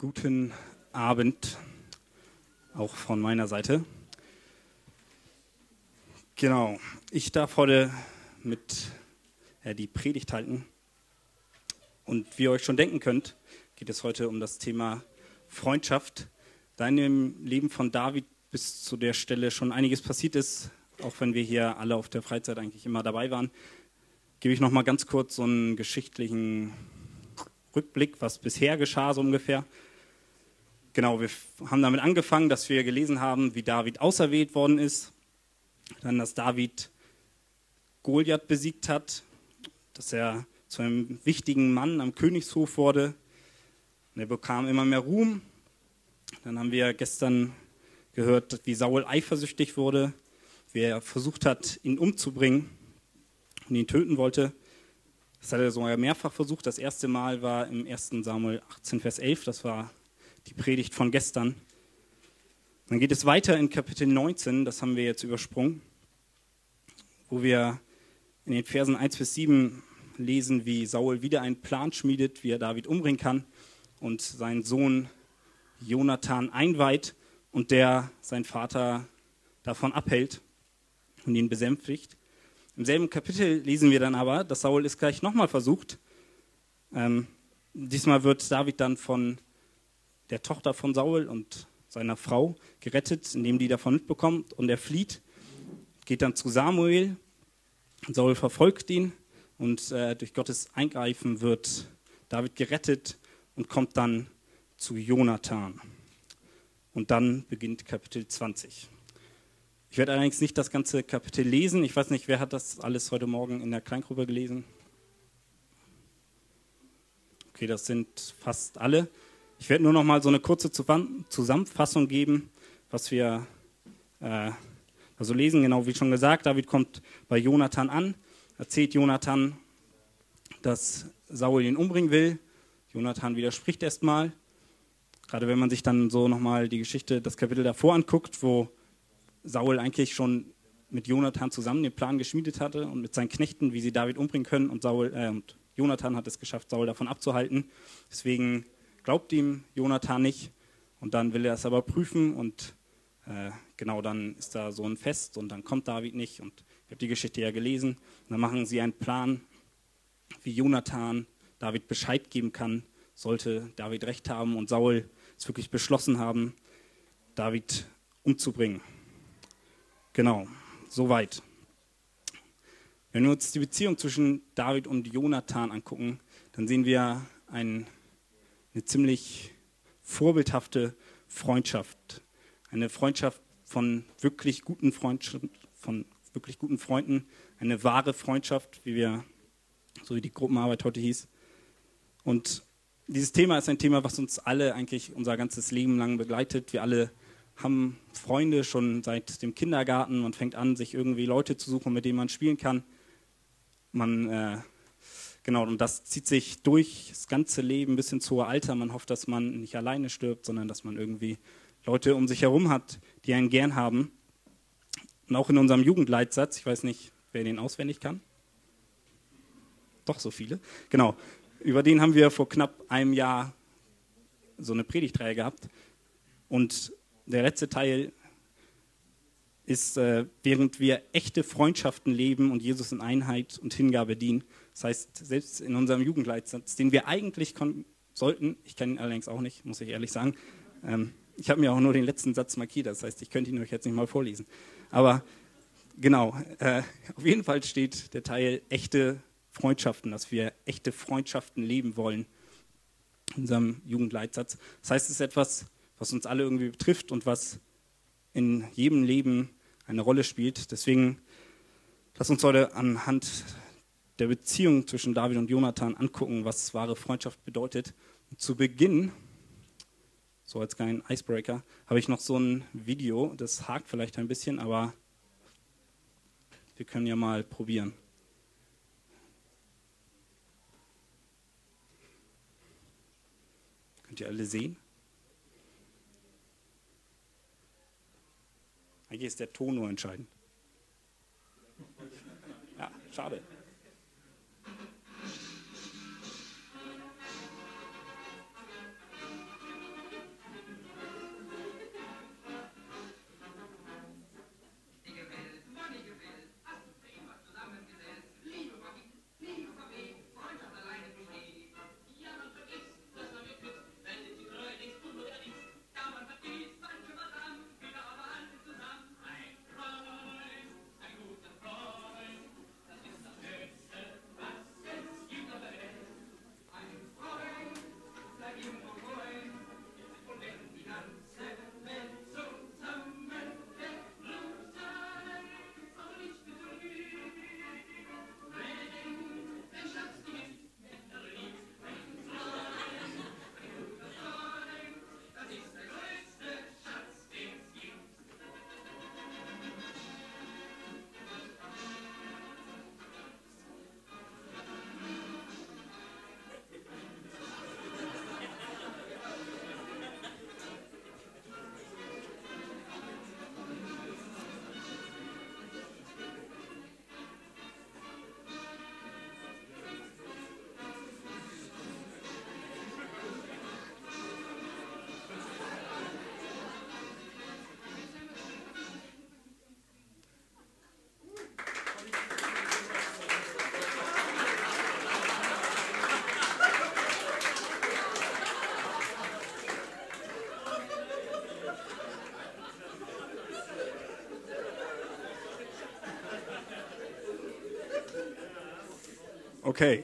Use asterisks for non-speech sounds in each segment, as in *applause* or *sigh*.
Guten Abend, auch von meiner Seite. Genau, ich darf heute mit ja, die Predigt halten. Und wie ihr euch schon denken könnt, geht es heute um das Thema Freundschaft. Da in dem Leben von David bis zu der Stelle schon einiges passiert ist, auch wenn wir hier alle auf der Freizeit eigentlich immer dabei waren, gebe ich noch mal ganz kurz so einen geschichtlichen Rückblick, was bisher geschah so ungefähr. Genau, wir haben damit angefangen, dass wir gelesen haben, wie David auserwählt worden ist. Dann, dass David Goliath besiegt hat, dass er zu einem wichtigen Mann am Königshof wurde. Und er bekam immer mehr Ruhm. Dann haben wir gestern gehört, wie Saul eifersüchtig wurde, wie er versucht hat, ihn umzubringen und ihn töten wollte. Das hat er sogar mehrfach versucht. Das erste Mal war im 1. Samuel 18, Vers 11. Das war die Predigt von gestern. Dann geht es weiter in Kapitel 19, das haben wir jetzt übersprungen, wo wir in den Versen 1 bis 7 lesen, wie Saul wieder einen Plan schmiedet, wie er David umbringen kann und seinen Sohn Jonathan einweiht und der seinen Vater davon abhält und ihn besänftigt. Im selben Kapitel lesen wir dann aber, dass Saul es gleich nochmal versucht. Ähm, diesmal wird David dann von der Tochter von Saul und seiner Frau gerettet, indem die davon mitbekommt und er flieht, geht dann zu Samuel. Saul verfolgt ihn und äh, durch Gottes Eingreifen wird David gerettet und kommt dann zu Jonathan. Und dann beginnt Kapitel 20. Ich werde allerdings nicht das ganze Kapitel lesen. Ich weiß nicht, wer hat das alles heute Morgen in der Kleingruppe gelesen? Okay, das sind fast alle. Ich werde nur noch mal so eine kurze Zusammenfassung geben, was wir äh, also lesen. Genau wie schon gesagt, David kommt bei Jonathan an, erzählt Jonathan, dass Saul ihn umbringen will. Jonathan widerspricht erstmal. Gerade wenn man sich dann so nochmal die Geschichte, das Kapitel davor anguckt, wo Saul eigentlich schon mit Jonathan zusammen den Plan geschmiedet hatte und mit seinen Knechten, wie sie David umbringen können. Und, Saul, äh, und Jonathan hat es geschafft, Saul davon abzuhalten. Deswegen glaubt ihm Jonathan nicht und dann will er es aber prüfen und äh, genau dann ist da so ein Fest und dann kommt David nicht und ich habe die Geschichte ja gelesen und dann machen sie einen Plan, wie Jonathan David Bescheid geben kann, sollte David recht haben und Saul es wirklich beschlossen haben, David umzubringen. Genau, soweit. Wenn wir uns die Beziehung zwischen David und Jonathan angucken, dann sehen wir einen eine ziemlich vorbildhafte Freundschaft. Eine Freundschaft von wirklich guten Freundschaften, von wirklich guten Freunden, eine wahre Freundschaft, wie wir, so wie die Gruppenarbeit heute hieß. Und dieses Thema ist ein Thema, was uns alle eigentlich unser ganzes Leben lang begleitet. Wir alle haben Freunde schon seit dem Kindergarten. Man fängt an, sich irgendwie Leute zu suchen, mit denen man spielen kann. Man äh, Genau, und das zieht sich durch das ganze Leben bis ins hohe Alter. Man hofft, dass man nicht alleine stirbt, sondern dass man irgendwie Leute um sich herum hat, die einen gern haben. Und auch in unserem Jugendleitsatz, ich weiß nicht, wer den auswendig kann. Doch so viele. Genau. Über den haben wir vor knapp einem Jahr so eine Predigtreihe gehabt. Und der letzte Teil ist, äh, während wir echte Freundschaften leben und Jesus in Einheit und Hingabe dienen, das heißt, selbst in unserem Jugendleitsatz, den wir eigentlich sollten, ich kenne ihn allerdings auch nicht, muss ich ehrlich sagen, ähm, ich habe mir auch nur den letzten Satz markiert, das heißt, ich könnte ihn euch jetzt nicht mal vorlesen. Aber genau, äh, auf jeden Fall steht der Teil echte Freundschaften, dass wir echte Freundschaften leben wollen in unserem Jugendleitsatz. Das heißt, es ist etwas, was uns alle irgendwie betrifft und was in jedem Leben eine Rolle spielt. Deswegen lass uns heute anhand der Beziehung zwischen David und Jonathan angucken, was wahre Freundschaft bedeutet. Und zu Beginn, so als kleinen Icebreaker, habe ich noch so ein Video, das hakt vielleicht ein bisschen, aber wir können ja mal probieren. Könnt ihr alle sehen? Eigentlich ist der Ton nur entscheidend. Ja, schade. Okay,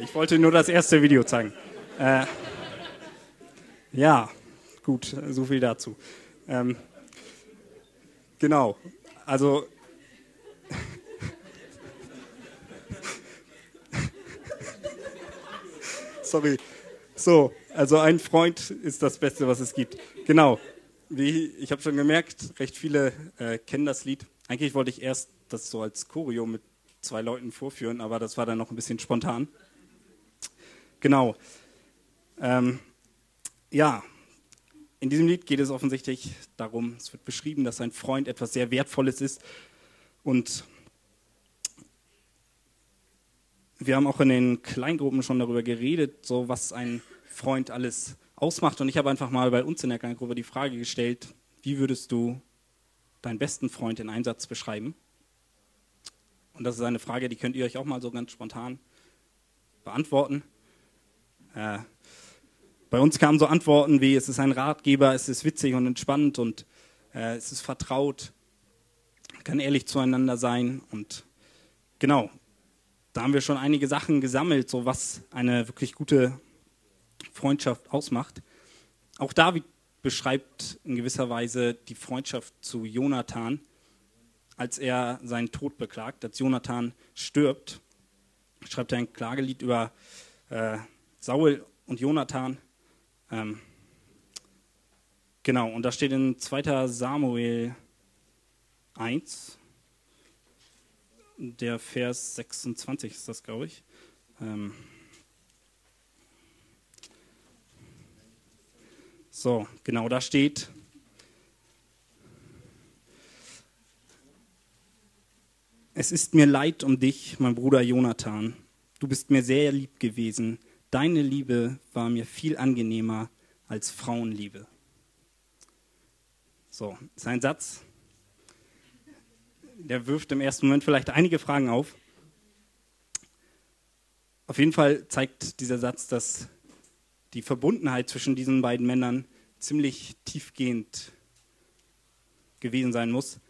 ich wollte nur das erste Video zeigen. Äh, ja, gut, so viel dazu. Ähm, genau, also *laughs* sorry. So, also ein Freund ist das Beste, was es gibt. Genau. Wie, ich habe schon gemerkt, recht viele äh, kennen das Lied. Eigentlich wollte ich erst das so als Choreo mit zwei Leuten vorführen, aber das war dann noch ein bisschen spontan. Genau. Ähm, ja, in diesem Lied geht es offensichtlich darum, es wird beschrieben, dass ein Freund etwas sehr Wertvolles ist. Und wir haben auch in den Kleingruppen schon darüber geredet, so was ein Freund alles ausmacht. Und ich habe einfach mal bei uns in der Kleingruppe die Frage gestellt, wie würdest du deinen besten Freund in einem Satz beschreiben? Und das ist eine Frage, die könnt ihr euch auch mal so ganz spontan beantworten. Äh, bei uns kamen so Antworten wie, es ist ein Ratgeber, es ist witzig und entspannt und äh, es ist vertraut, kann ehrlich zueinander sein und genau, da haben wir schon einige Sachen gesammelt, so was eine wirklich gute Freundschaft ausmacht. Auch David beschreibt in gewisser Weise die Freundschaft zu Jonathan, als er seinen Tod beklagt, als Jonathan stirbt. Schreibt er ein Klagelied über äh, Saul und Jonathan. Ähm, genau, und da steht in 2. Samuel 1, der Vers 26 ist das, glaube ich. Ähm so, genau, da steht, es ist mir leid um dich, mein Bruder Jonathan. Du bist mir sehr lieb gewesen. Deine Liebe war mir viel angenehmer als Frauenliebe. So, sein Satz, der wirft im ersten Moment vielleicht einige Fragen auf. Auf jeden Fall zeigt dieser Satz, dass die Verbundenheit zwischen diesen beiden Männern ziemlich tiefgehend gewesen sein muss.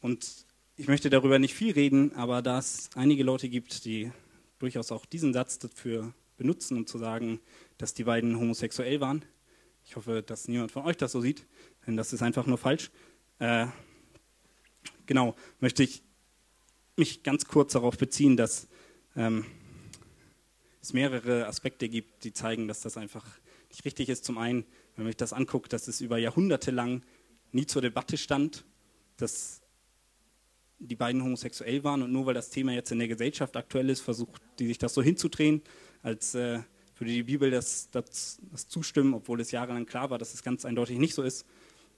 Und ich möchte darüber nicht viel reden, aber da es einige Leute gibt, die durchaus auch diesen Satz dafür benutzen, um zu sagen, dass die beiden homosexuell waren. Ich hoffe, dass niemand von euch das so sieht, denn das ist einfach nur falsch. Äh, genau, möchte ich mich ganz kurz darauf beziehen, dass ähm, es mehrere Aspekte gibt, die zeigen, dass das einfach nicht richtig ist. Zum einen, wenn man sich das anguckt, dass es über Jahrhunderte lang nie zur Debatte stand, dass die beiden homosexuell waren und nur weil das Thema jetzt in der Gesellschaft aktuell ist, versucht die sich das so hinzudrehen, als äh, würde die Bibel das, das, das, zustimmen, obwohl es jahrelang klar war, dass es ganz eindeutig nicht so ist.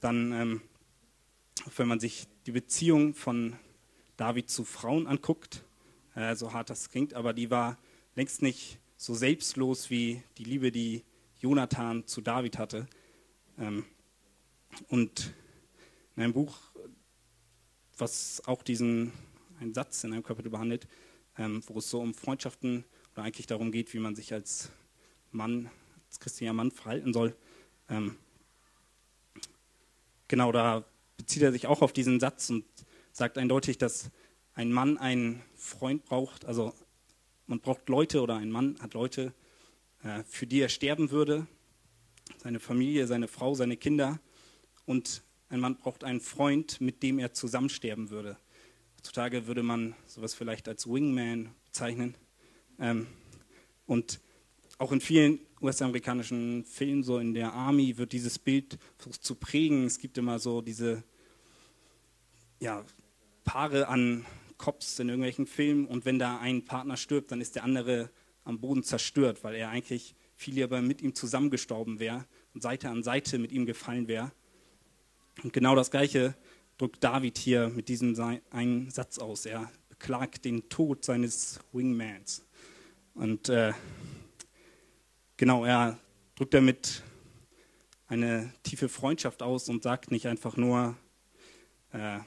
Dann ähm, wenn man sich die Beziehung von David zu Frauen anguckt, äh, so hart das klingt, aber die war längst nicht so selbstlos wie die Liebe, die Jonathan zu David hatte. Ähm, und in einem Buch, was auch diesen einen Satz in einem Kapitel behandelt, ähm, wo es so um Freundschaften oder eigentlich darum geht, wie man sich als Mann, als christlicher Mann verhalten soll. Ähm, genau, da bezieht er sich auch auf diesen Satz und sagt eindeutig, dass ein Mann einen Freund braucht. Also man braucht Leute oder ein Mann hat Leute, äh, für die er sterben würde. Seine Familie, seine Frau, seine Kinder. Und ein Mann braucht einen Freund, mit dem er zusammen sterben würde. Heutzutage würde man sowas vielleicht als Wingman bezeichnen. Ähm, und auch in vielen US-amerikanischen Filmen, so in der Army, wird dieses Bild versucht zu prägen. Es gibt immer so diese ja, Paare an Cops in irgendwelchen Filmen und wenn da ein Partner stirbt, dann ist der andere am Boden zerstört, weil er eigentlich viel lieber mit ihm zusammengestorben wäre und Seite an Seite mit ihm gefallen wäre. Und genau das Gleiche drückt David hier mit diesem einen Satz aus. Er beklagt den Tod seines Wingmans. Und äh, genau, er drückt damit eine tiefe Freundschaft aus und sagt nicht einfach nur, äh,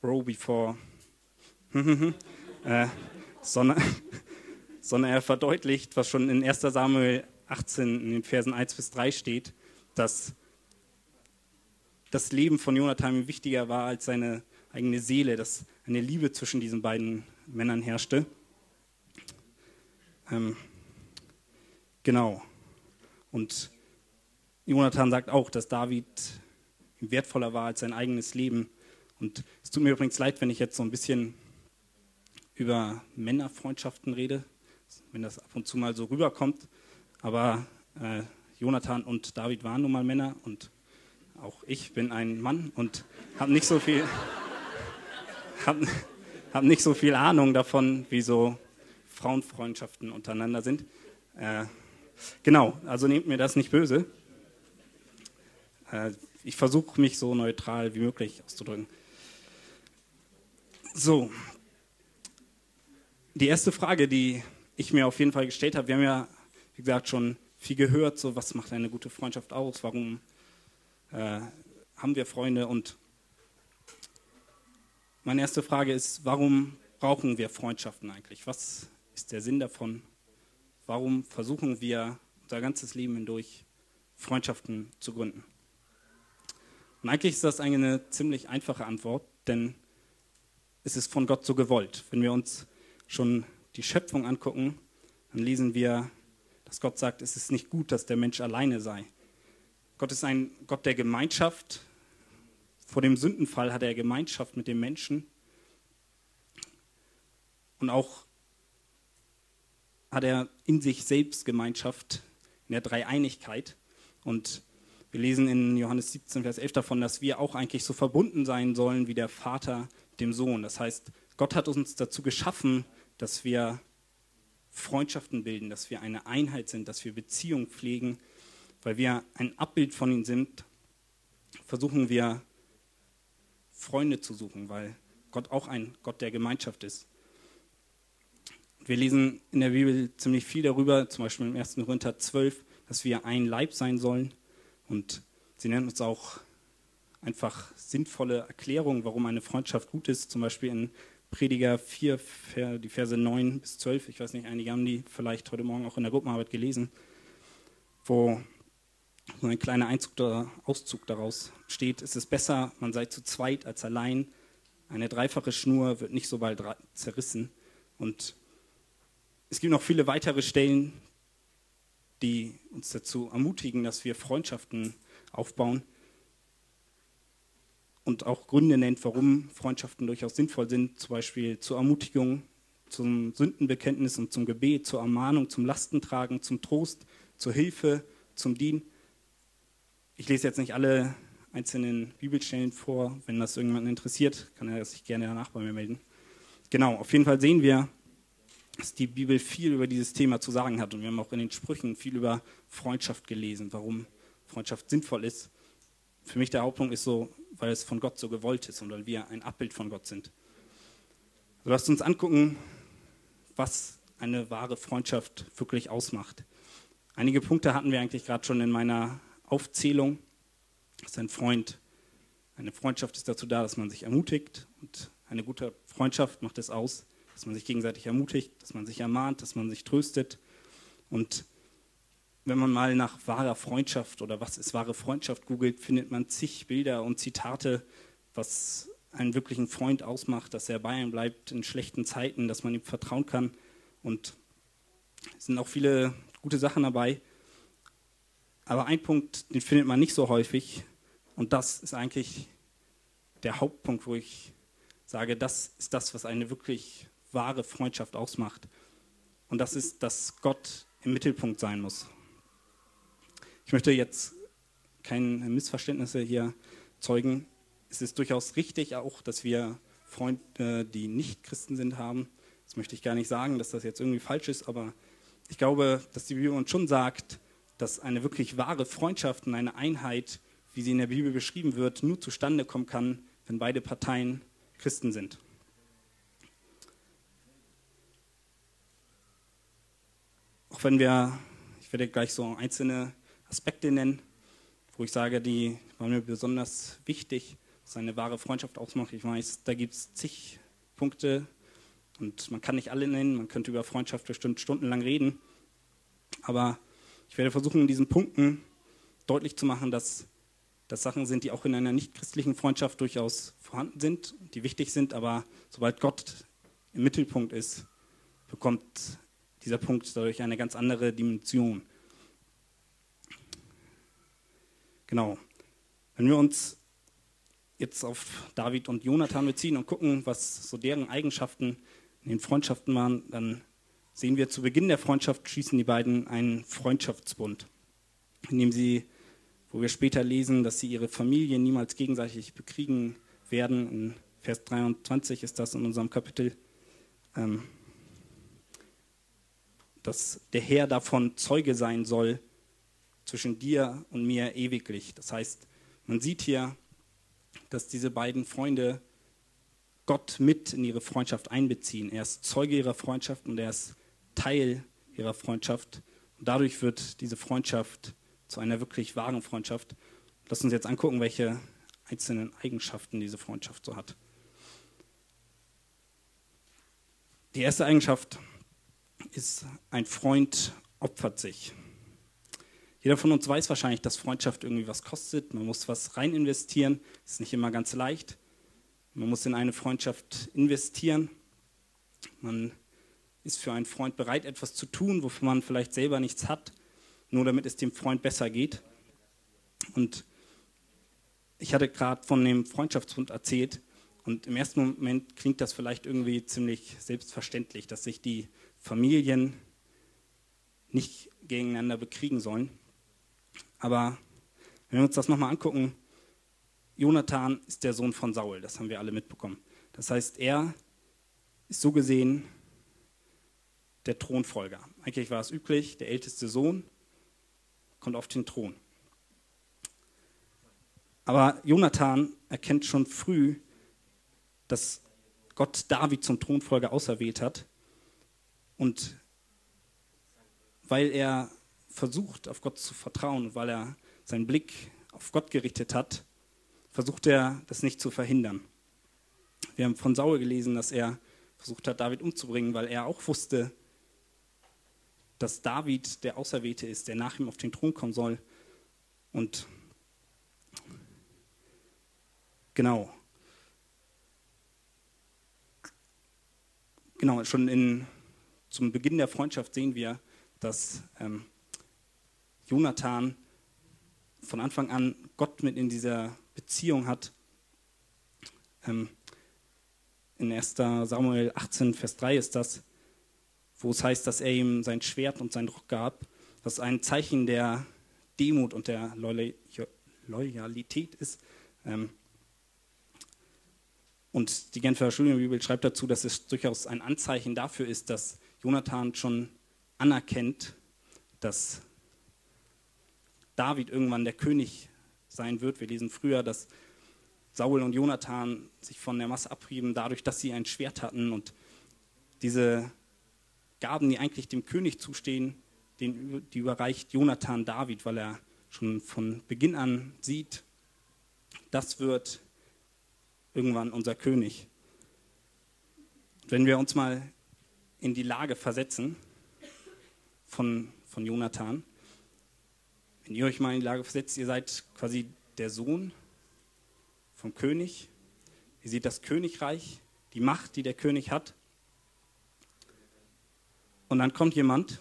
Bro before, *laughs* äh, sondern, *laughs* sondern er verdeutlicht, was schon in 1 Samuel 18 in den Versen 1 bis 3 steht, dass das Leben von Jonathan ihm wichtiger war als seine eigene Seele, dass eine Liebe zwischen diesen beiden Männern herrschte. Ähm, genau. Und Jonathan sagt auch, dass David wertvoller war als sein eigenes Leben. Und es tut mir übrigens leid, wenn ich jetzt so ein bisschen über Männerfreundschaften rede, wenn das ab und zu mal so rüberkommt. Aber äh, Jonathan und David waren nun mal Männer und auch ich bin ein Mann und habe nicht so viel, hab nicht so viel Ahnung davon, wie so Frauenfreundschaften untereinander sind. Äh, genau, also nehmt mir das nicht böse. Äh, ich versuche mich so neutral wie möglich auszudrücken. So, die erste Frage, die ich mir auf jeden Fall gestellt habe, wir haben ja, wie gesagt, schon viel gehört, so was macht eine gute Freundschaft aus, warum äh, haben wir Freunde und meine erste Frage ist, warum brauchen wir Freundschaften eigentlich? Was ist der Sinn davon? Warum versuchen wir unser ganzes Leben hindurch Freundschaften zu gründen? Und eigentlich ist das eine ziemlich einfache Antwort, denn es ist von Gott so gewollt. Wenn wir uns schon die Schöpfung angucken, dann lesen wir, dass Gott sagt, es ist nicht gut, dass der Mensch alleine sei. Gott ist ein Gott der Gemeinschaft. Vor dem Sündenfall hat er Gemeinschaft mit dem Menschen. Und auch hat er in sich selbst Gemeinschaft in der Dreieinigkeit. Und wir lesen in Johannes 17, Vers 11 davon, dass wir auch eigentlich so verbunden sein sollen wie der Vater dem Sohn. Das heißt, Gott hat uns dazu geschaffen, dass wir Freundschaften bilden, dass wir eine Einheit sind, dass wir Beziehungen pflegen, weil wir ein Abbild von ihm sind, versuchen wir Freunde zu suchen, weil Gott auch ein Gott der Gemeinschaft ist. Wir lesen in der Bibel ziemlich viel darüber, zum Beispiel im 1. Korinther 12, dass wir ein Leib sein sollen. Und sie nennen uns auch einfach sinnvolle Erklärungen, warum eine Freundschaft gut ist. Zum Beispiel in Prediger 4, die Verse 9 bis 12. Ich weiß nicht, einige haben die vielleicht heute Morgen auch in der Gruppenarbeit gelesen, wo so ein kleiner Einzug oder Auszug daraus steht. Es ist besser, man sei zu zweit als allein. Eine dreifache Schnur wird nicht so bald zerrissen. Und es gibt noch viele weitere Stellen, die uns dazu ermutigen, dass wir Freundschaften aufbauen und auch Gründe nennt, warum Freundschaften durchaus sinnvoll sind, zum Beispiel zur Ermutigung, zum Sündenbekenntnis und zum Gebet, zur Ermahnung, zum Lastentragen, zum Trost, zur Hilfe, zum Dienen. Ich lese jetzt nicht alle einzelnen Bibelstellen vor. Wenn das irgendjemanden interessiert, kann er sich gerne danach bei mir melden. Genau, auf jeden Fall sehen wir, dass die Bibel viel über dieses Thema zu sagen hat. Und wir haben auch in den Sprüchen viel über Freundschaft gelesen, warum Freundschaft sinnvoll ist. Für mich der Hauptpunkt ist so, weil es von Gott so gewollt ist und weil wir ein Abbild von Gott sind. So lasst uns angucken, was eine wahre Freundschaft wirklich ausmacht. Einige Punkte hatten wir eigentlich gerade schon in meiner Aufzählung. Dass ein Freund, eine Freundschaft ist dazu da, dass man sich ermutigt und eine gute Freundschaft macht es aus, dass man sich gegenseitig ermutigt, dass man sich ermahnt, dass man sich tröstet und wenn man mal nach wahrer Freundschaft oder was ist wahre Freundschaft googelt, findet man zig Bilder und Zitate, was einen wirklichen Freund ausmacht, dass er bei einem bleibt in schlechten Zeiten, dass man ihm vertrauen kann. Und es sind auch viele gute Sachen dabei. Aber ein Punkt, den findet man nicht so häufig. Und das ist eigentlich der Hauptpunkt, wo ich sage, das ist das, was eine wirklich wahre Freundschaft ausmacht. Und das ist, dass Gott im Mittelpunkt sein muss. Ich möchte jetzt keine Missverständnisse hier zeugen. Es ist durchaus richtig auch, dass wir Freunde, die nicht Christen sind, haben. Das möchte ich gar nicht sagen, dass das jetzt irgendwie falsch ist, aber ich glaube, dass die Bibel uns schon sagt, dass eine wirklich wahre Freundschaft und eine Einheit, wie sie in der Bibel beschrieben wird, nur zustande kommen kann, wenn beide Parteien Christen sind. Auch wenn wir, ich werde gleich so einzelne Aspekte nennen, wo ich sage, die waren mir besonders wichtig, was eine wahre Freundschaft ausmacht. Ich weiß, da gibt es zig Punkte und man kann nicht alle nennen, man könnte über Freundschaft bestimmt stundenlang reden. Aber ich werde versuchen, in diesen Punkten deutlich zu machen, dass das Sachen sind, die auch in einer nichtchristlichen Freundschaft durchaus vorhanden sind, die wichtig sind, aber sobald Gott im Mittelpunkt ist, bekommt dieser Punkt dadurch eine ganz andere Dimension. Genau. Wenn wir uns jetzt auf David und Jonathan beziehen und gucken, was so deren Eigenschaften in den Freundschaften waren, dann sehen wir zu Beginn der Freundschaft schließen die beiden einen Freundschaftsbund, in dem sie, wo wir später lesen, dass sie ihre Familie niemals gegenseitig bekriegen werden. In Vers 23 ist das in unserem Kapitel. Ähm, dass der Herr davon Zeuge sein soll zwischen dir und mir ewiglich. Das heißt, man sieht hier, dass diese beiden Freunde Gott mit in ihre Freundschaft einbeziehen. Er ist Zeuge ihrer Freundschaft und er ist Teil ihrer Freundschaft. Und dadurch wird diese Freundschaft zu einer wirklich wahren Freundschaft. Lass uns jetzt angucken, welche einzelnen Eigenschaften diese Freundschaft so hat. Die erste Eigenschaft ist, ein Freund opfert sich. Jeder von uns weiß wahrscheinlich, dass Freundschaft irgendwie was kostet. Man muss was rein investieren. Ist nicht immer ganz leicht. Man muss in eine Freundschaft investieren. Man ist für einen Freund bereit, etwas zu tun, wofür man vielleicht selber nichts hat, nur damit es dem Freund besser geht. Und ich hatte gerade von dem Freundschaftsbund erzählt. Und im ersten Moment klingt das vielleicht irgendwie ziemlich selbstverständlich, dass sich die Familien nicht gegeneinander bekriegen sollen. Aber wenn wir uns das nochmal angucken, Jonathan ist der Sohn von Saul, das haben wir alle mitbekommen. Das heißt, er ist so gesehen der Thronfolger. Eigentlich war es üblich, der älteste Sohn kommt auf den Thron. Aber Jonathan erkennt schon früh, dass Gott David zum Thronfolger auserwählt hat und weil er versucht, auf Gott zu vertrauen, weil er seinen Blick auf Gott gerichtet hat, versucht er, das nicht zu verhindern. Wir haben von Saul gelesen, dass er versucht hat, David umzubringen, weil er auch wusste, dass David der Auserwählte ist, der nach ihm auf den Thron kommen soll. Und genau. Genau, schon in zum Beginn der Freundschaft sehen wir, dass ähm, Jonathan von Anfang an Gott mit in dieser Beziehung hat. Ähm, in 1. Samuel 18, Vers 3 ist das, wo es heißt, dass er ihm sein Schwert und seinen Rock gab, was ein Zeichen der Demut und der Loyalität ist. Ähm, und die Genfer Studienbibel schreibt dazu, dass es durchaus ein Anzeichen dafür ist, dass Jonathan schon anerkennt, dass David irgendwann der König sein wird. Wir lesen früher, dass Saul und Jonathan sich von der Masse abheben, dadurch, dass sie ein Schwert hatten und diese Gaben, die eigentlich dem König zustehen, den, die überreicht Jonathan David, weil er schon von Beginn an sieht, das wird irgendwann unser König. Wenn wir uns mal in die Lage versetzen von, von Jonathan. Wenn ihr euch mal in die Lage versetzt, ihr seid quasi der Sohn vom König. Ihr seht das Königreich, die Macht, die der König hat. Und dann kommt jemand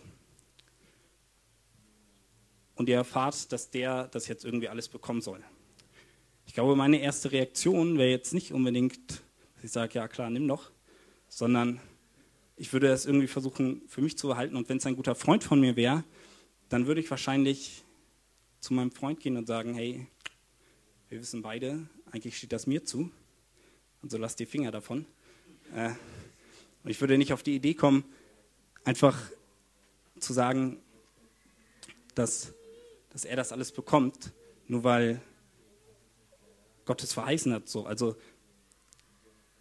und ihr erfahrt, dass der das jetzt irgendwie alles bekommen soll. Ich glaube, meine erste Reaktion wäre jetzt nicht unbedingt, dass ich sage, ja klar, nimm doch, sondern ich würde es irgendwie versuchen für mich zu behalten und wenn es ein guter Freund von mir wäre, dann würde ich wahrscheinlich zu meinem Freund gehen und sagen, hey, wir wissen beide, eigentlich steht das mir zu, also lass die Finger davon. Äh, und ich würde nicht auf die Idee kommen, einfach zu sagen, dass, dass er das alles bekommt, nur weil Gott es verheißen hat. So. Also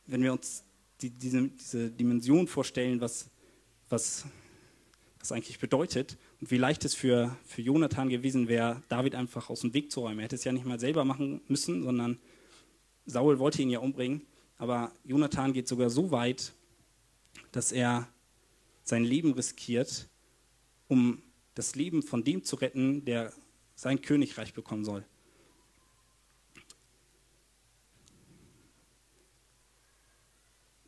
wenn wir uns die, diese, diese Dimension vorstellen, was, was das eigentlich bedeutet und wie leicht es für, für Jonathan gewesen wäre, David einfach aus dem Weg zu räumen. Er hätte es ja nicht mal selber machen müssen, sondern Saul wollte ihn ja umbringen. Aber Jonathan geht sogar so weit, dass er sein Leben riskiert, um das Leben von dem zu retten, der sein Königreich bekommen soll.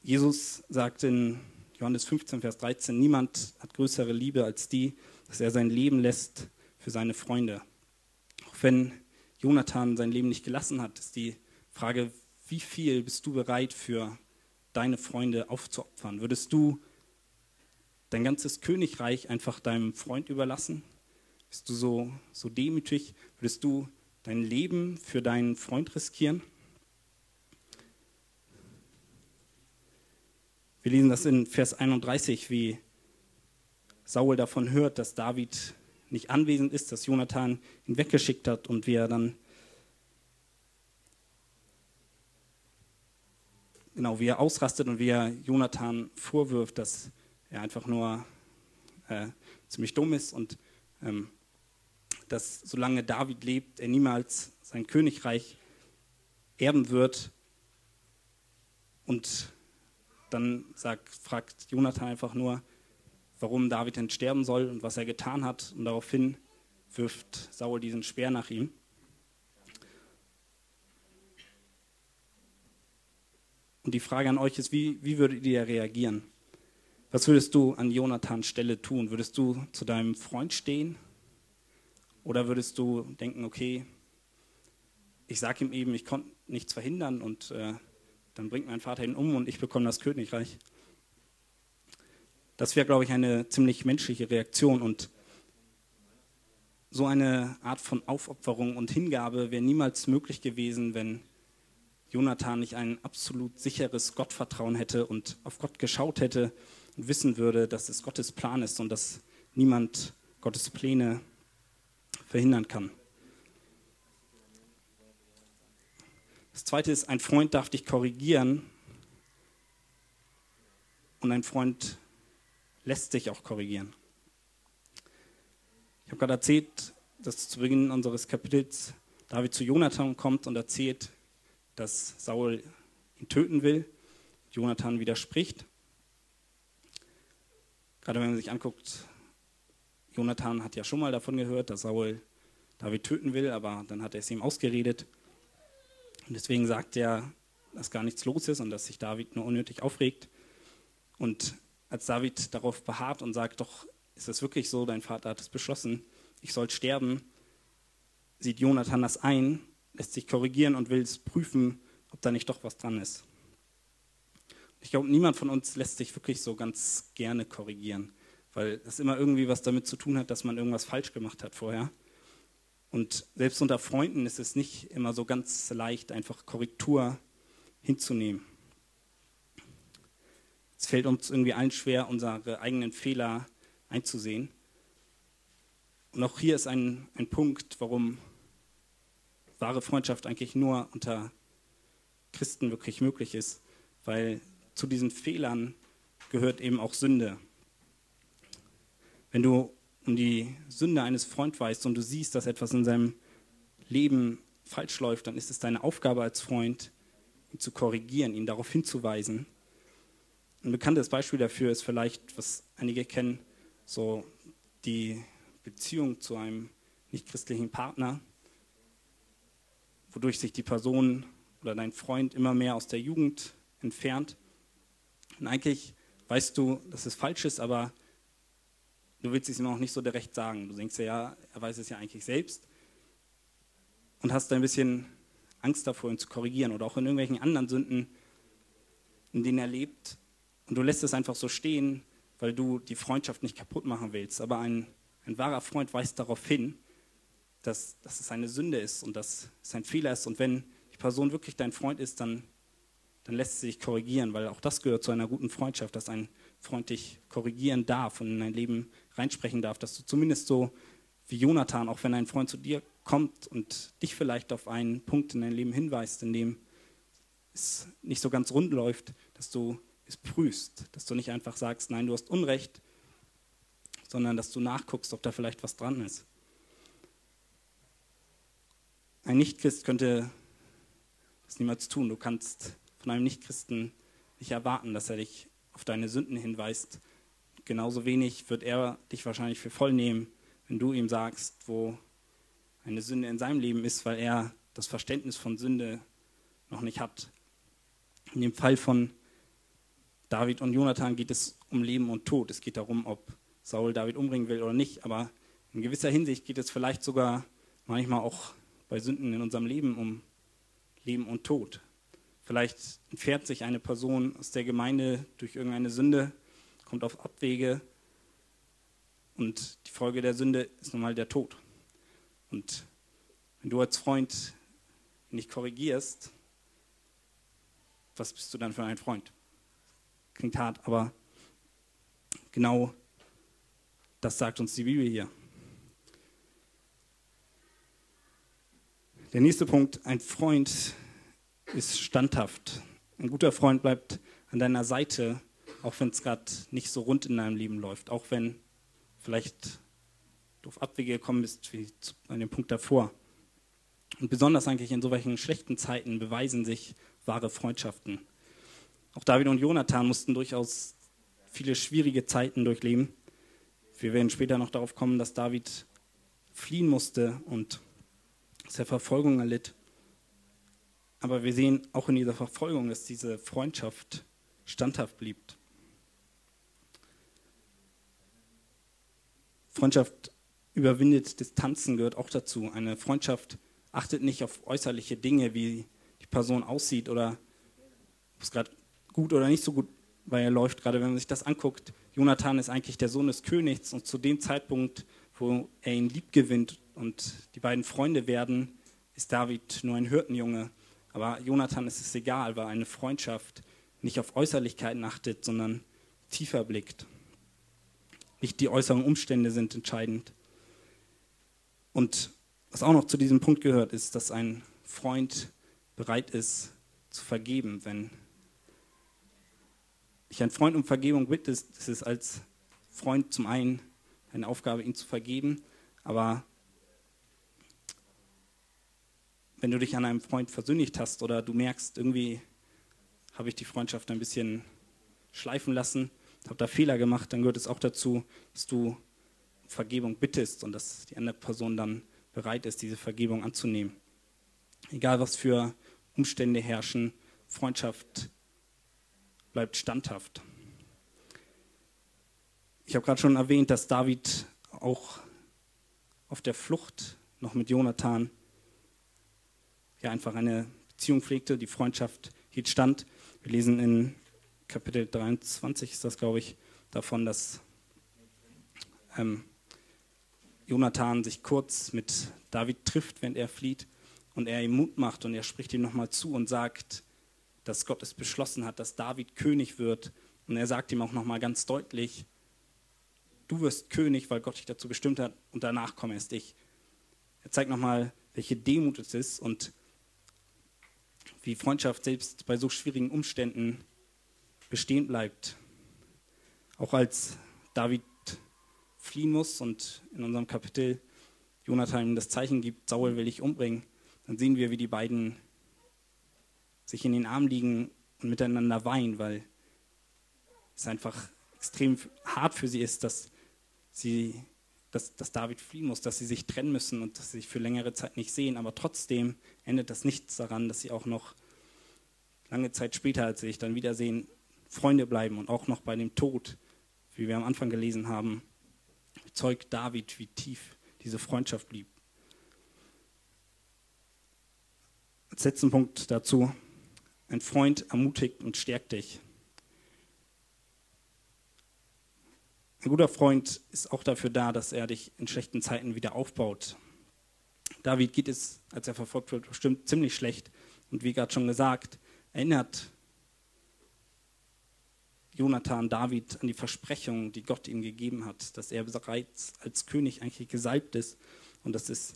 Jesus sagt in Johannes 15, Vers 13, niemand hat größere Liebe als die, dass er sein Leben lässt für seine Freunde. Auch wenn Jonathan sein Leben nicht gelassen hat, ist die Frage, wie viel bist du bereit für deine Freunde aufzuopfern? Würdest du dein ganzes Königreich einfach deinem Freund überlassen? Bist du so, so demütig? Würdest du dein Leben für deinen Freund riskieren? Wir lesen das in Vers 31, wie Saul davon hört, dass David nicht anwesend ist, dass Jonathan ihn weggeschickt hat und wie er dann genau wie er ausrastet und wie er Jonathan vorwirft, dass er einfach nur äh, ziemlich dumm ist und ähm, dass solange David lebt, er niemals sein Königreich erben wird. Und dann sagt, fragt Jonathan einfach nur, warum David denn sterben soll und was er getan hat. Und daraufhin wirft Saul diesen Speer nach ihm. Und die Frage an euch ist, wie, wie würdet ihr reagieren? Was würdest du an Jonathans Stelle tun? Würdest du zu deinem Freund stehen? Oder würdest du denken, okay, ich sage ihm eben, ich konnte nichts verhindern und äh, dann bringt mein Vater ihn um und ich bekomme das Königreich? Das wäre, glaube ich, eine ziemlich menschliche Reaktion und so eine Art von Aufopferung und Hingabe wäre niemals möglich gewesen, wenn Jonathan nicht ein absolut sicheres Gottvertrauen hätte und auf Gott geschaut hätte und wissen würde, dass es Gottes Plan ist und dass niemand Gottes Pläne verhindern kann. Das zweite ist, ein Freund darf dich korrigieren und ein Freund lässt sich auch korrigieren. Ich habe gerade erzählt, dass zu Beginn unseres Kapitels David zu Jonathan kommt und erzählt, dass Saul ihn töten will. Jonathan widerspricht. Gerade wenn man sich anguckt, Jonathan hat ja schon mal davon gehört, dass Saul David töten will, aber dann hat er es ihm ausgeredet. Und deswegen sagt er, dass gar nichts los ist und dass sich David nur unnötig aufregt. Und als David darauf beharrt und sagt, doch, ist es wirklich so, dein Vater hat es beschlossen, ich soll sterben, sieht Jonathan das ein lässt sich korrigieren und will es prüfen, ob da nicht doch was dran ist. Ich glaube, niemand von uns lässt sich wirklich so ganz gerne korrigieren, weil das immer irgendwie was damit zu tun hat, dass man irgendwas falsch gemacht hat vorher. Und selbst unter Freunden ist es nicht immer so ganz leicht, einfach Korrektur hinzunehmen. Es fällt uns irgendwie allen schwer, unsere eigenen Fehler einzusehen. Und auch hier ist ein, ein Punkt, warum wahre Freundschaft eigentlich nur unter Christen wirklich möglich ist, weil zu diesen Fehlern gehört eben auch Sünde. Wenn du um die Sünde eines Freundes weißt und du siehst, dass etwas in seinem Leben falsch läuft, dann ist es deine Aufgabe als Freund, ihn zu korrigieren, ihn darauf hinzuweisen. Ein bekanntes Beispiel dafür ist vielleicht, was einige kennen, so die Beziehung zu einem nichtchristlichen Partner wodurch sich die Person oder dein Freund immer mehr aus der Jugend entfernt. Und eigentlich weißt du, dass es falsch ist, aber du willst es ihm auch nicht so direkt sagen. Du denkst ja, er weiß es ja eigentlich selbst und hast ein bisschen Angst davor, ihn zu korrigieren oder auch in irgendwelchen anderen Sünden, in denen er lebt. Und du lässt es einfach so stehen, weil du die Freundschaft nicht kaputt machen willst. Aber ein, ein wahrer Freund weist darauf hin dass, dass es eine Sünde ist und dass es ein Fehler ist. Und wenn die Person wirklich dein Freund ist, dann, dann lässt sie sich korrigieren, weil auch das gehört zu einer guten Freundschaft, dass ein Freund dich korrigieren darf und in dein Leben reinsprechen darf, dass du zumindest so wie Jonathan, auch wenn ein Freund zu dir kommt und dich vielleicht auf einen Punkt in dein Leben hinweist, in dem es nicht so ganz rund läuft, dass du es prüfst, dass du nicht einfach sagst, nein, du hast Unrecht, sondern dass du nachguckst, ob da vielleicht was dran ist. Ein Nichtchrist könnte das niemals tun. Du kannst von einem Nichtchristen nicht erwarten, dass er dich auf deine Sünden hinweist. Genauso wenig wird er dich wahrscheinlich für voll nehmen, wenn du ihm sagst, wo eine Sünde in seinem Leben ist, weil er das Verständnis von Sünde noch nicht hat. In dem Fall von David und Jonathan geht es um Leben und Tod. Es geht darum, ob Saul David umbringen will oder nicht. Aber in gewisser Hinsicht geht es vielleicht sogar manchmal auch bei Sünden in unserem Leben um Leben und Tod. Vielleicht entfernt sich eine Person aus der Gemeinde durch irgendeine Sünde, kommt auf Abwege und die Folge der Sünde ist nun mal der Tod. Und wenn du als Freund nicht korrigierst, was bist du dann für ein Freund? Klingt hart, aber genau das sagt uns die Bibel hier. Der nächste Punkt, ein Freund ist standhaft. Ein guter Freund bleibt an deiner Seite, auch wenn es gerade nicht so rund in deinem Leben läuft, auch wenn vielleicht du auf Abwege gekommen bist, wie an dem Punkt davor. Und besonders eigentlich in so welchen schlechten Zeiten beweisen sich wahre Freundschaften. Auch David und Jonathan mussten durchaus viele schwierige Zeiten durchleben. Wir werden später noch darauf kommen, dass David fliehen musste und dass er Verfolgung erlitt. Aber wir sehen auch in dieser Verfolgung, dass diese Freundschaft standhaft blieb. Freundschaft überwindet Distanzen, gehört auch dazu. Eine Freundschaft achtet nicht auf äußerliche Dinge, wie die Person aussieht oder ob es gerade gut oder nicht so gut bei ihr läuft. Gerade wenn man sich das anguckt, Jonathan ist eigentlich der Sohn des Königs und zu dem Zeitpunkt, wo er ihn lieb gewinnt und die beiden Freunde werden, ist David nur ein Hirtenjunge. Aber Jonathan ist es egal, weil eine Freundschaft nicht auf Äußerlichkeiten achtet, sondern tiefer blickt. Nicht die äußeren Umstände sind entscheidend. Und was auch noch zu diesem Punkt gehört, ist, dass ein Freund bereit ist zu vergeben. Wenn ich ein Freund um Vergebung bitte, ist es als Freund zum einen eine Aufgabe, ihn zu vergeben, aber wenn du dich an einem Freund versündigt hast oder du merkst, irgendwie habe ich die Freundschaft ein bisschen schleifen lassen, habe da Fehler gemacht, dann gehört es auch dazu, dass du Vergebung bittest und dass die andere Person dann bereit ist, diese Vergebung anzunehmen. Egal was für Umstände herrschen, Freundschaft bleibt standhaft. Ich habe gerade schon erwähnt, dass David auch auf der Flucht noch mit Jonathan ja einfach eine Beziehung pflegte, die Freundschaft hielt stand. Wir lesen in Kapitel 23 ist das, glaube ich, davon, dass ähm, Jonathan sich kurz mit David trifft, wenn er flieht und er ihm Mut macht und er spricht ihm nochmal zu und sagt, dass Gott es beschlossen hat, dass David König wird. Und er sagt ihm auch nochmal ganz deutlich, du wirst König, weil Gott dich dazu bestimmt hat und danach komme erst ich. Er zeigt nochmal, welche Demut es ist und wie Freundschaft selbst bei so schwierigen Umständen bestehen bleibt. Auch als David fliehen muss und in unserem Kapitel Jonathan das Zeichen gibt, Saul will ich umbringen, dann sehen wir, wie die beiden sich in den Arm liegen und miteinander weinen, weil es einfach extrem hart für sie ist, dass sie, dass, dass David fliehen muss, dass sie sich trennen müssen und dass sie sich für längere Zeit nicht sehen. Aber trotzdem endet das nichts daran, dass sie auch noch lange Zeit später, als sie sich dann wiedersehen, Freunde bleiben und auch noch bei dem Tod, wie wir am Anfang gelesen haben, zeugt David, wie tief diese Freundschaft blieb. Als letzten Punkt dazu, ein Freund ermutigt und stärkt dich. Ein guter Freund ist auch dafür da, dass er dich in schlechten Zeiten wieder aufbaut. David geht es, als er verfolgt wird, bestimmt ziemlich schlecht. Und wie gerade schon gesagt, erinnert Jonathan David an die Versprechung, die Gott ihm gegeben hat, dass er bereits als König eigentlich gesalbt ist und dass es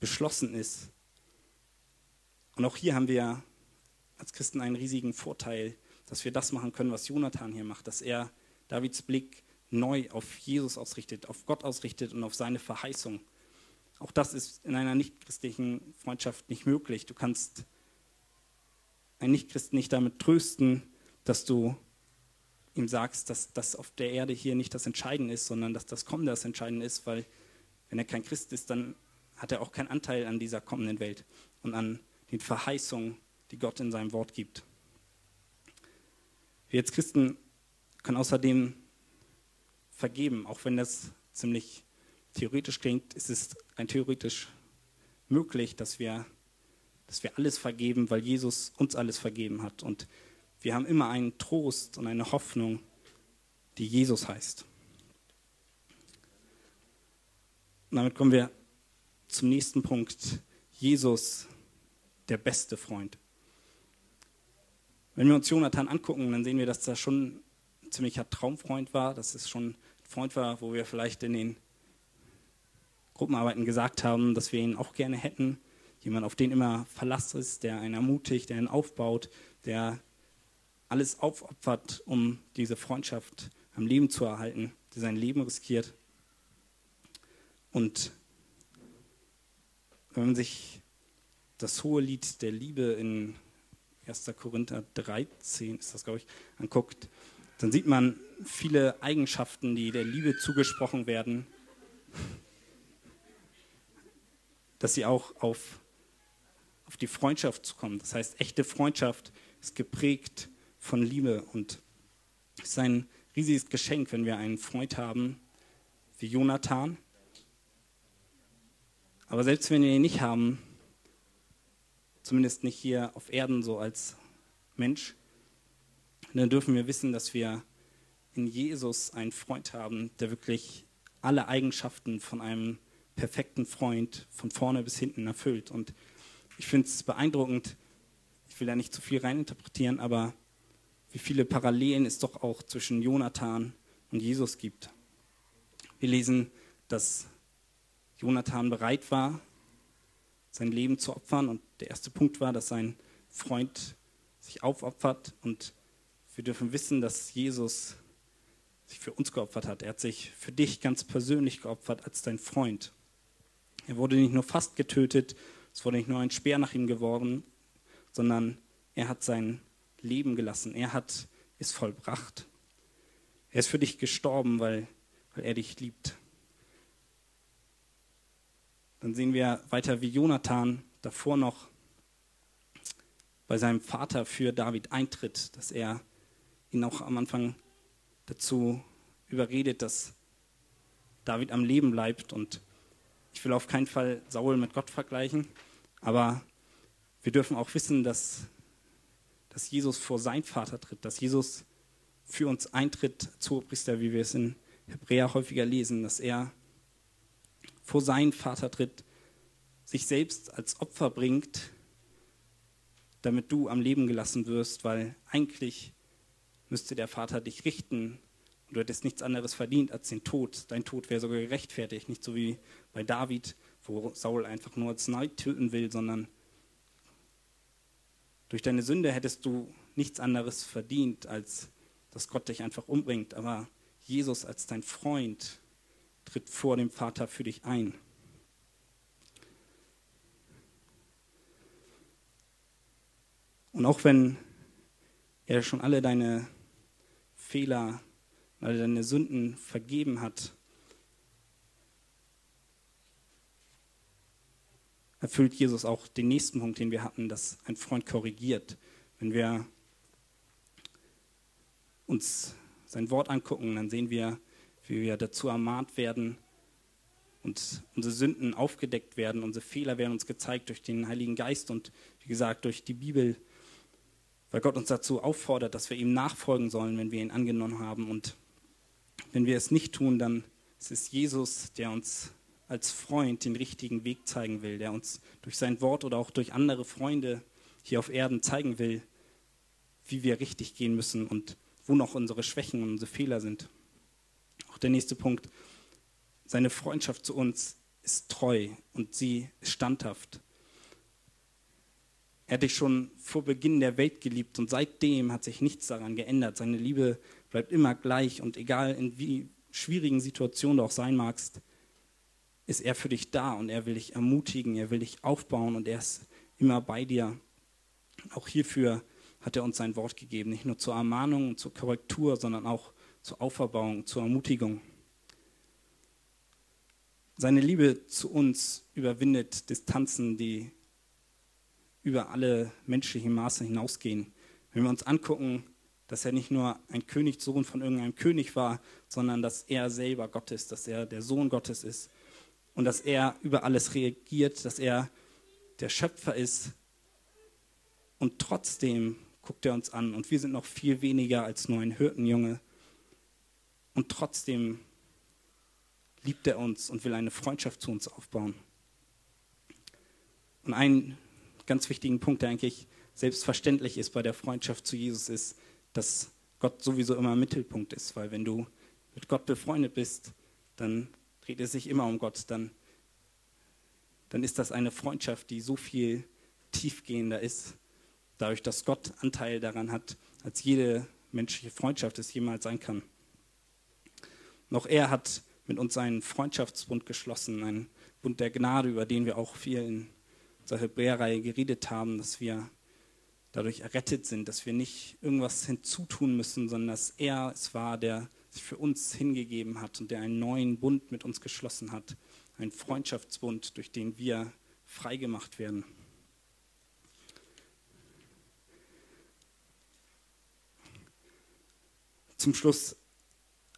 beschlossen ist. Und auch hier haben wir als Christen einen riesigen Vorteil, dass wir das machen können, was Jonathan hier macht, dass er Davids Blick neu auf Jesus ausrichtet, auf Gott ausrichtet und auf seine Verheißung. Auch das ist in einer nichtchristlichen Freundschaft nicht möglich. Du kannst einen Nichtchristen nicht damit trösten, dass du ihm sagst, dass das auf der Erde hier nicht das Entscheidende ist, sondern dass das Kommen das Entscheidende ist, weil wenn er kein Christ ist, dann hat er auch keinen Anteil an dieser kommenden Welt und an den Verheißungen, die Gott in seinem Wort gibt. Wir als Christen können außerdem vergeben, auch wenn das ziemlich theoretisch klingt, ist es rein theoretisch möglich, dass wir, dass wir alles vergeben, weil Jesus uns alles vergeben hat. Und wir haben immer einen Trost und eine Hoffnung, die Jesus heißt. Und damit kommen wir zum nächsten Punkt. Jesus, der beste Freund. Wenn wir uns Jonathan angucken, dann sehen wir, dass er schon ein ziemlicher Traumfreund war. Dass es schon Freund war, wo wir vielleicht in den Gruppenarbeiten gesagt haben, dass wir ihn auch gerne hätten. Jemand, auf den immer Verlass ist, der einen ermutigt, der ihn aufbaut, der alles aufopfert, um diese Freundschaft am Leben zu erhalten, der sein Leben riskiert. Und wenn man sich das hohe Lied der Liebe in 1. Korinther 13 ist das, glaube ich, anguckt, dann sieht man viele Eigenschaften, die der Liebe zugesprochen werden, dass sie auch auf, auf die Freundschaft zu kommen. Das heißt, echte Freundschaft ist geprägt von Liebe und es ist ein riesiges Geschenk, wenn wir einen Freund haben wie Jonathan. Aber selbst wenn wir ihn nicht haben, zumindest nicht hier auf Erden so als Mensch, dann dürfen wir wissen, dass wir in Jesus einen Freund haben, der wirklich alle Eigenschaften von einem perfekten Freund von vorne bis hinten erfüllt. Und ich finde es beeindruckend, ich will da nicht zu viel reininterpretieren, aber wie viele Parallelen es doch auch zwischen Jonathan und Jesus gibt. Wir lesen, dass Jonathan bereit war, sein Leben zu opfern. Und der erste Punkt war, dass sein Freund sich aufopfert. Und wir dürfen wissen, dass Jesus sich für uns geopfert hat. Er hat sich für dich ganz persönlich geopfert als dein Freund. Er wurde nicht nur fast getötet, es wurde nicht nur ein Speer nach ihm geworfen, sondern er hat sein Leben gelassen. Er hat es vollbracht. Er ist für dich gestorben, weil, weil er dich liebt. Dann sehen wir weiter, wie Jonathan davor noch bei seinem Vater für David eintritt, dass er ihn auch am Anfang dazu überredet, dass David am Leben bleibt. Und ich will auf keinen Fall Saul mit Gott vergleichen, aber wir dürfen auch wissen, dass, dass Jesus vor sein Vater tritt, dass Jesus für uns eintritt, zu Priester, wie wir es in Hebräer häufiger lesen, dass er vor seinen Vater tritt, sich selbst als Opfer bringt, damit du am Leben gelassen wirst, weil eigentlich müsste der Vater dich richten und du hättest nichts anderes verdient als den Tod. Dein Tod wäre sogar gerechtfertigt, nicht so wie bei David, wo Saul einfach nur als Neid töten will, sondern durch deine Sünde hättest du nichts anderes verdient, als dass Gott dich einfach umbringt. Aber Jesus als dein Freund tritt vor dem Vater für dich ein. Und auch wenn er schon alle deine Fehler, alle deine Sünden vergeben hat, erfüllt Jesus auch den nächsten Punkt, den wir hatten, dass ein Freund korrigiert. Wenn wir uns sein Wort angucken, dann sehen wir, wie wir dazu ermahnt werden und unsere Sünden aufgedeckt werden, unsere Fehler werden uns gezeigt durch den Heiligen Geist und wie gesagt durch die Bibel, weil Gott uns dazu auffordert, dass wir ihm nachfolgen sollen, wenn wir ihn angenommen haben. Und wenn wir es nicht tun, dann ist es Jesus, der uns als Freund den richtigen Weg zeigen will, der uns durch sein Wort oder auch durch andere Freunde hier auf Erden zeigen will, wie wir richtig gehen müssen und wo noch unsere Schwächen und unsere Fehler sind. Auch der nächste Punkt. Seine Freundschaft zu uns ist treu und sie ist standhaft. Er hat dich schon vor Beginn der Welt geliebt und seitdem hat sich nichts daran geändert. Seine Liebe bleibt immer gleich und egal in wie schwierigen Situationen du auch sein magst, ist er für dich da und er will dich ermutigen, er will dich aufbauen und er ist immer bei dir. Auch hierfür hat er uns sein Wort gegeben, nicht nur zur Ermahnung und zur Korrektur, sondern auch zur Auferbauung, zur Ermutigung. Seine Liebe zu uns überwindet Distanzen, die über alle menschlichen Maße hinausgehen. Wenn wir uns angucken, dass er nicht nur ein Königssohn von irgendeinem König war, sondern dass er selber Gott ist, dass er der Sohn Gottes ist und dass er über alles reagiert, dass er der Schöpfer ist. Und trotzdem guckt er uns an und wir sind noch viel weniger als nur ein Hirtenjunge. Und trotzdem liebt er uns und will eine Freundschaft zu uns aufbauen. Und ein ganz wichtigen Punkt, der eigentlich selbstverständlich ist bei der Freundschaft zu Jesus, ist, dass Gott sowieso immer im Mittelpunkt ist. Weil wenn du mit Gott befreundet bist, dann dreht es sich immer um Gott. Dann, dann ist das eine Freundschaft, die so viel tiefgehender ist, dadurch, dass Gott Anteil daran hat, als jede menschliche Freundschaft es jemals sein kann. Noch er hat mit uns einen Freundschaftsbund geschlossen, einen Bund der Gnade, über den wir auch viel in unserer Hebräerreihe geredet haben, dass wir dadurch errettet sind, dass wir nicht irgendwas hinzutun müssen, sondern dass er es war, der sich für uns hingegeben hat und der einen neuen Bund mit uns geschlossen hat, einen Freundschaftsbund, durch den wir freigemacht werden. Zum Schluss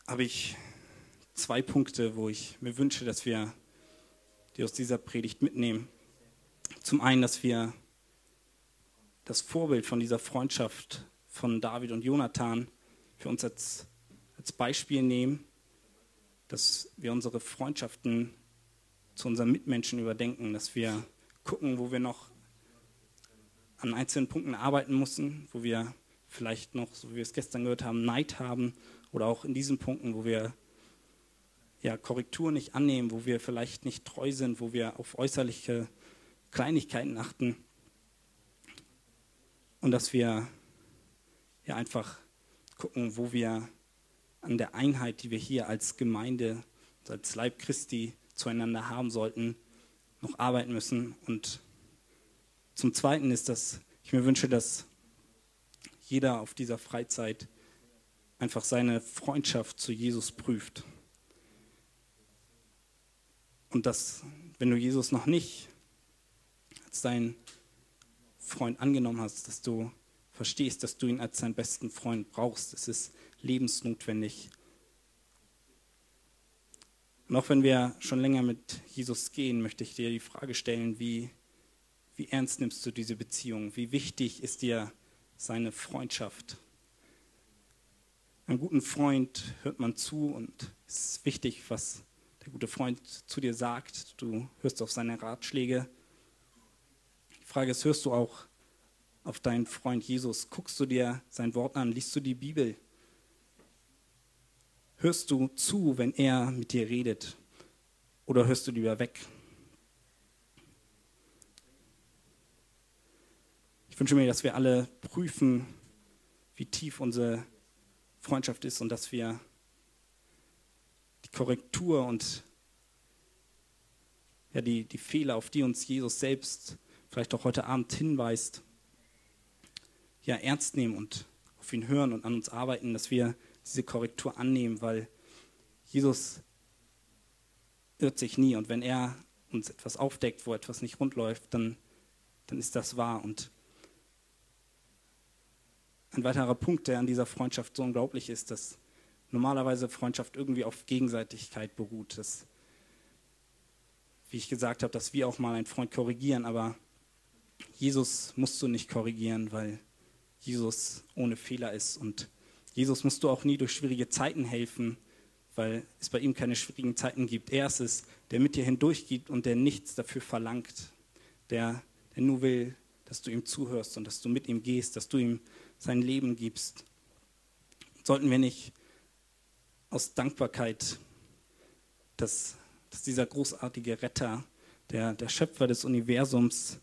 habe ich zwei Punkte, wo ich mir wünsche, dass wir die aus dieser Predigt mitnehmen. Zum einen, dass wir das Vorbild von dieser Freundschaft von David und Jonathan für uns als, als Beispiel nehmen, dass wir unsere Freundschaften zu unseren Mitmenschen überdenken, dass wir gucken, wo wir noch an einzelnen Punkten arbeiten müssen, wo wir vielleicht noch, so wie wir es gestern gehört haben, Neid haben oder auch in diesen Punkten, wo wir ja, Korrektur nicht annehmen, wo wir vielleicht nicht treu sind, wo wir auf äußerliche Kleinigkeiten achten. Und dass wir ja einfach gucken, wo wir an der Einheit, die wir hier als Gemeinde, als Leib Christi zueinander haben sollten, noch arbeiten müssen. Und zum Zweiten ist, dass ich mir wünsche, dass jeder auf dieser Freizeit einfach seine Freundschaft zu Jesus prüft. Und dass, wenn du Jesus noch nicht als dein Freund angenommen hast, dass du verstehst, dass du ihn als deinen besten Freund brauchst. Es ist lebensnotwendig. Und auch wenn wir schon länger mit Jesus gehen, möchte ich dir die Frage stellen, wie, wie ernst nimmst du diese Beziehung? Wie wichtig ist dir seine Freundschaft? Einem guten Freund hört man zu und es ist wichtig, was der gute Freund zu dir sagt. Du hörst auf seine Ratschläge. Frage ist, hörst du auch auf deinen Freund Jesus? Guckst du dir sein Wort an? Liest du die Bibel? Hörst du zu, wenn er mit dir redet? Oder hörst du lieber weg? Ich wünsche mir, dass wir alle prüfen, wie tief unsere Freundschaft ist und dass wir die Korrektur und ja, die, die Fehler, auf die uns Jesus selbst vielleicht auch heute Abend hinweist, ja, ernst nehmen und auf ihn hören und an uns arbeiten, dass wir diese Korrektur annehmen, weil Jesus irrt sich nie und wenn er uns etwas aufdeckt, wo etwas nicht rund läuft, dann, dann ist das wahr. Und ein weiterer Punkt, der an dieser Freundschaft so unglaublich ist, dass normalerweise Freundschaft irgendwie auf Gegenseitigkeit beruht. Dass, wie ich gesagt habe, dass wir auch mal einen Freund korrigieren, aber Jesus musst du nicht korrigieren, weil Jesus ohne Fehler ist. Und Jesus musst du auch nie durch schwierige Zeiten helfen, weil es bei ihm keine schwierigen Zeiten gibt. Er ist es, der mit dir hindurchgeht und der nichts dafür verlangt, der, der nur will, dass du ihm zuhörst und dass du mit ihm gehst, dass du ihm sein Leben gibst. Sollten wir nicht aus Dankbarkeit, dass, dass dieser großartige Retter, der, der Schöpfer des Universums,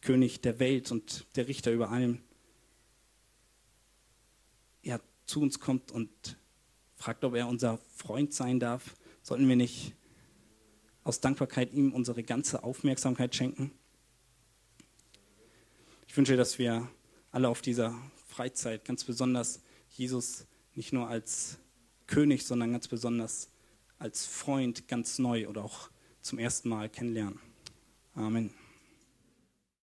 König der Welt und der Richter über allem, ja, zu uns kommt und fragt, ob er unser Freund sein darf, sollten wir nicht aus Dankbarkeit ihm unsere ganze Aufmerksamkeit schenken? Ich wünsche, dass wir alle auf dieser Freizeit ganz besonders Jesus nicht nur als König, sondern ganz besonders als Freund ganz neu oder auch zum ersten Mal kennenlernen. Amen.